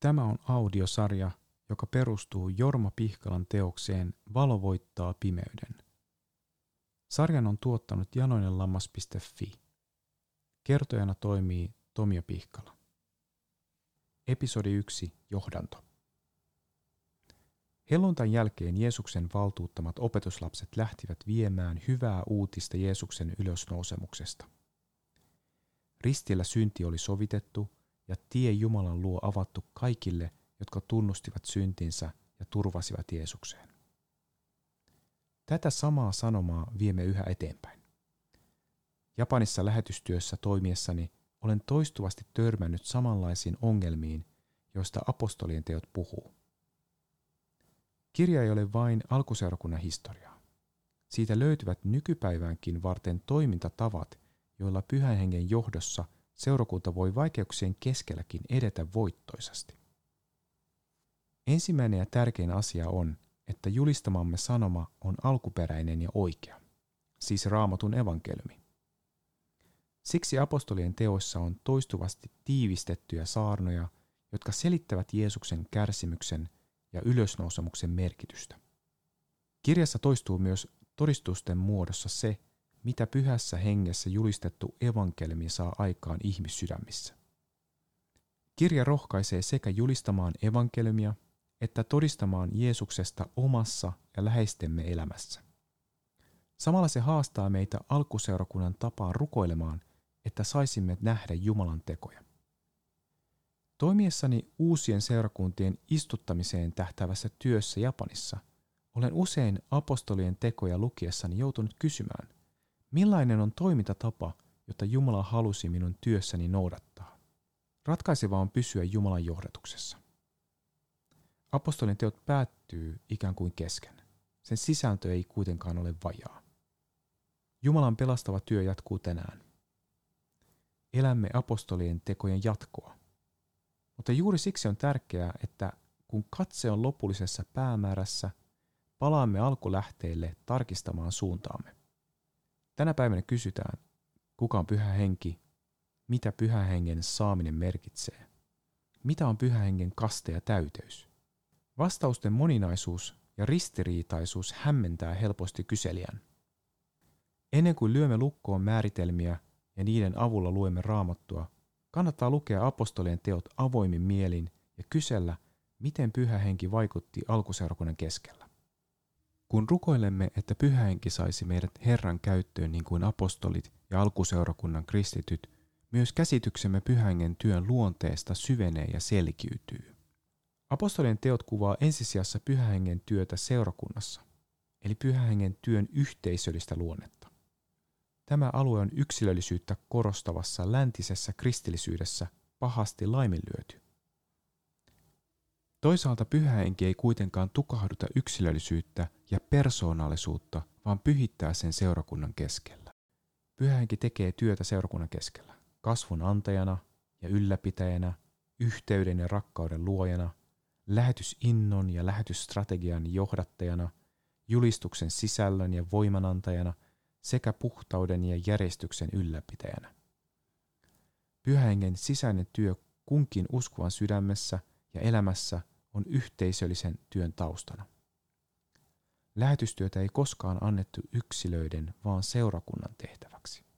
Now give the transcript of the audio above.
Tämä on audiosarja, joka perustuu Jorma Pihkalan teokseen Valo voittaa pimeyden. Sarjan on tuottanut janoinenlammas.fi. Kertojana toimii Tomio Pihkala. Episodi 1. Johdanto. Helluntain jälkeen Jeesuksen valtuuttamat opetuslapset lähtivät viemään hyvää uutista Jeesuksen ylösnousemuksesta. Ristillä synti oli sovitettu ja tie Jumalan luo avattu kaikille, jotka tunnustivat syntinsä ja turvasivat Jeesukseen. Tätä samaa sanomaa viemme yhä eteenpäin. Japanissa lähetystyössä toimiessani olen toistuvasti törmännyt samanlaisiin ongelmiin, joista apostolien teot puhuu. Kirja ei ole vain alkuseurakunnan historiaa. Siitä löytyvät nykypäiväänkin varten toimintatavat, joilla pyhän hengen johdossa seurakunta voi vaikeuksien keskelläkin edetä voittoisasti. Ensimmäinen ja tärkein asia on, että julistamamme sanoma on alkuperäinen ja oikea, siis raamatun evankeliumi. Siksi apostolien teoissa on toistuvasti tiivistettyjä saarnoja, jotka selittävät Jeesuksen kärsimyksen ja ylösnousemuksen merkitystä. Kirjassa toistuu myös todistusten muodossa se, mitä pyhässä hengessä julistettu evankeliumi saa aikaan ihmissydämissä. Kirja rohkaisee sekä julistamaan evankeliumia että todistamaan Jeesuksesta omassa ja läheistemme elämässä. Samalla se haastaa meitä alkuseurakunnan tapaan rukoilemaan, että saisimme nähdä Jumalan tekoja. Toimiessani uusien seurakuntien istuttamiseen tähtävässä työssä Japanissa olen usein apostolien tekoja lukiessani joutunut kysymään, millainen on toimintatapa, jota Jumala halusi minun työssäni noudattaa. Ratkaiseva on pysyä Jumalan johdatuksessa. Apostolien teot päättyy ikään kuin kesken. Sen sisältö ei kuitenkaan ole vajaa. Jumalan pelastava työ jatkuu tänään. Elämme apostolien tekojen jatkoa. Mutta juuri siksi on tärkeää, että kun katse on lopullisessa päämäärässä, palaamme alkulähteille tarkistamaan suuntaamme. Tänä päivänä kysytään, kuka on pyhä henki, mitä pyhä hengen saaminen merkitsee, mitä on pyhä hengen kaste ja täyteys. Vastausten moninaisuus ja ristiriitaisuus hämmentää helposti kyselijän. Ennen kuin lyömme lukkoon määritelmiä ja niiden avulla luemme raamattua, kannattaa lukea apostolien teot avoimin mielin ja kysellä, miten pyhä henki vaikutti alkuseurakunnan keskellä. Kun rukoilemme, että pyhä henki saisi meidät Herran käyttöön niin kuin apostolit ja alkuseurakunnan kristityt, myös käsityksemme pyhängen työn luonteesta syvenee ja selkiytyy. Apostolien teot kuvaa ensisijassa pyhähengen työtä seurakunnassa, eli pyhähengen työn yhteisöllistä luonnetta. Tämä alue on yksilöllisyyttä korostavassa läntisessä kristillisyydessä pahasti laiminlyöty. Toisaalta pyhähenki ei kuitenkaan tukahduta yksilöllisyyttä ja persoonallisuutta, vaan pyhittää sen seurakunnan keskellä. Pyhähenki tekee työtä seurakunnan keskellä, kasvun antajana ja ylläpitäjänä, yhteyden ja rakkauden luojana – lähetysinnon ja lähetysstrategian johdattajana, julistuksen sisällön ja voimanantajana sekä puhtauden ja järjestyksen ylläpitäjänä. Pyhähengen sisäinen työ kunkin uskovan sydämessä ja elämässä on yhteisöllisen työn taustana. Lähetystyötä ei koskaan annettu yksilöiden, vaan seurakunnan tehtäväksi.